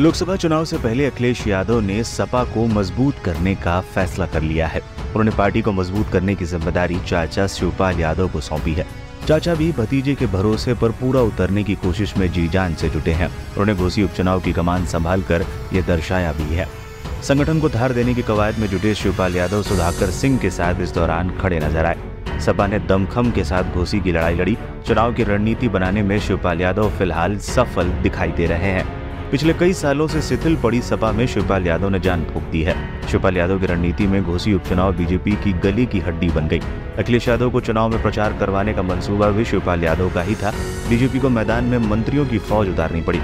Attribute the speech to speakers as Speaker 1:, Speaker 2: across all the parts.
Speaker 1: लोकसभा चुनाव से पहले अखिलेश यादव ने सपा को मज़बूत करने का फैसला कर लिया है। उन्होंने पार्टी को मज़बूत करने की ज़िम्मेदारी चाचा शिवपाल यादव को सौंपी है। चाचा भी भतीजे के भरोसे पर पूरा उतरने की कोशिश में जी जान से जुटे हैं। उन्होंने घोसी उपचुनाव की कमान संभाल कर ये दर्शाया भी है। संगठन को धार देने की कवायद में जुटे शिवपाल यादव, सुधाकर सिंह के साथ इस दौरान खड़े नज़र आए। सपा ने दमखम के साथ घोसी की लड़ाई लड़ी। चुनाव की रणनीति बनाने में शिवपाल यादव फ़िलहाल सफल दिखाई दे रहे हैं। पिछले कई सालों से शिथिल पड़ी सपा में शिवपाल यादव ने जान फूक दी है। शिवपाल यादव की रणनीति में घोसी उपचुनाव बीजेपी की गली की हड्डी बन गई। अखिलेश यादव को चुनाव में प्रचार करवाने का मंसूबा भी शिवपाल यादव का ही था। बीजेपी को मैदान में मंत्रियों की फौज उतारनी पड़ी।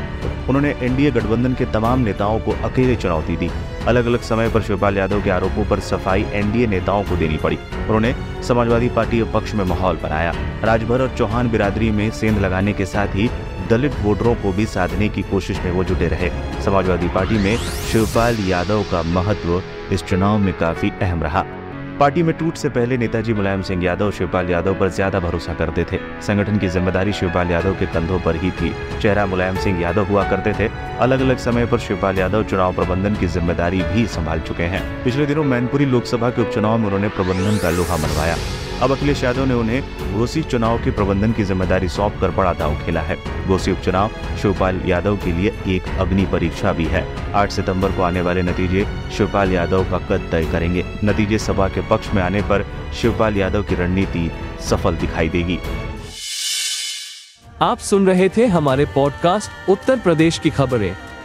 Speaker 1: उन्होंने एनडीए गठबंधन के तमाम नेताओं को अकेले चुनौती दी। अलग अलग समय पर शिवपाल यादव के आरोपों पर सफ़ाई एनडीए नेताओं को देनी पड़ी। उन्होंने समाजवादी पार्टी पक्ष में माहौल बनाया। राजभर और चौहान बिरादरी में सेंध लगाने के साथ ही दलित वोटरों को भी साधने की कोशिश में वो जुटे रहे। समाजवादी पार्टी में शिवपाल यादव का महत्व इस चुनाव में काफ़ी अहम रहा। पार्टी में टूट से पहले नेताजी मुलायम सिंह यादव शिवपाल यादव पर ज़्यादा भरोसा करते थे। संगठन की ज़िम्मेदारी शिवपाल यादव के कंधों पर ही थी। चेहरा मुलायम सिंह यादव हुआ करते थे। अलग अलग समय पर शिवपाल यादव चुनाव प्रबंधन की ज़िम्मेदारी भी संभाल चुके हैं। पिछले दिनों मैनपुरी लोकसभा के उपचुनाव में उन्होंने प्रबंधन का लोहा मनवाया। अब अखिलेश यादव ने उन्हें घोसी चुनाव के प्रबंधन की ज़िम्मेदारी सौंप कर बड़ा दाव खेला है। घोसी उपचुनाव, शिवपाल यादव के लिए एक अग्नि परीक्षा भी है। 8 सितंबर को आने वाले नतीजे शिवपाल यादव का कद तय करेंगे। नतीजे सभा के पक्ष में आने पर शिवपाल यादव की रणनीति सफल दिखाई देगी।
Speaker 2: आप सुन रहे थे हमारे पॉडकास्ट उत्तर प्रदेश की खबरें।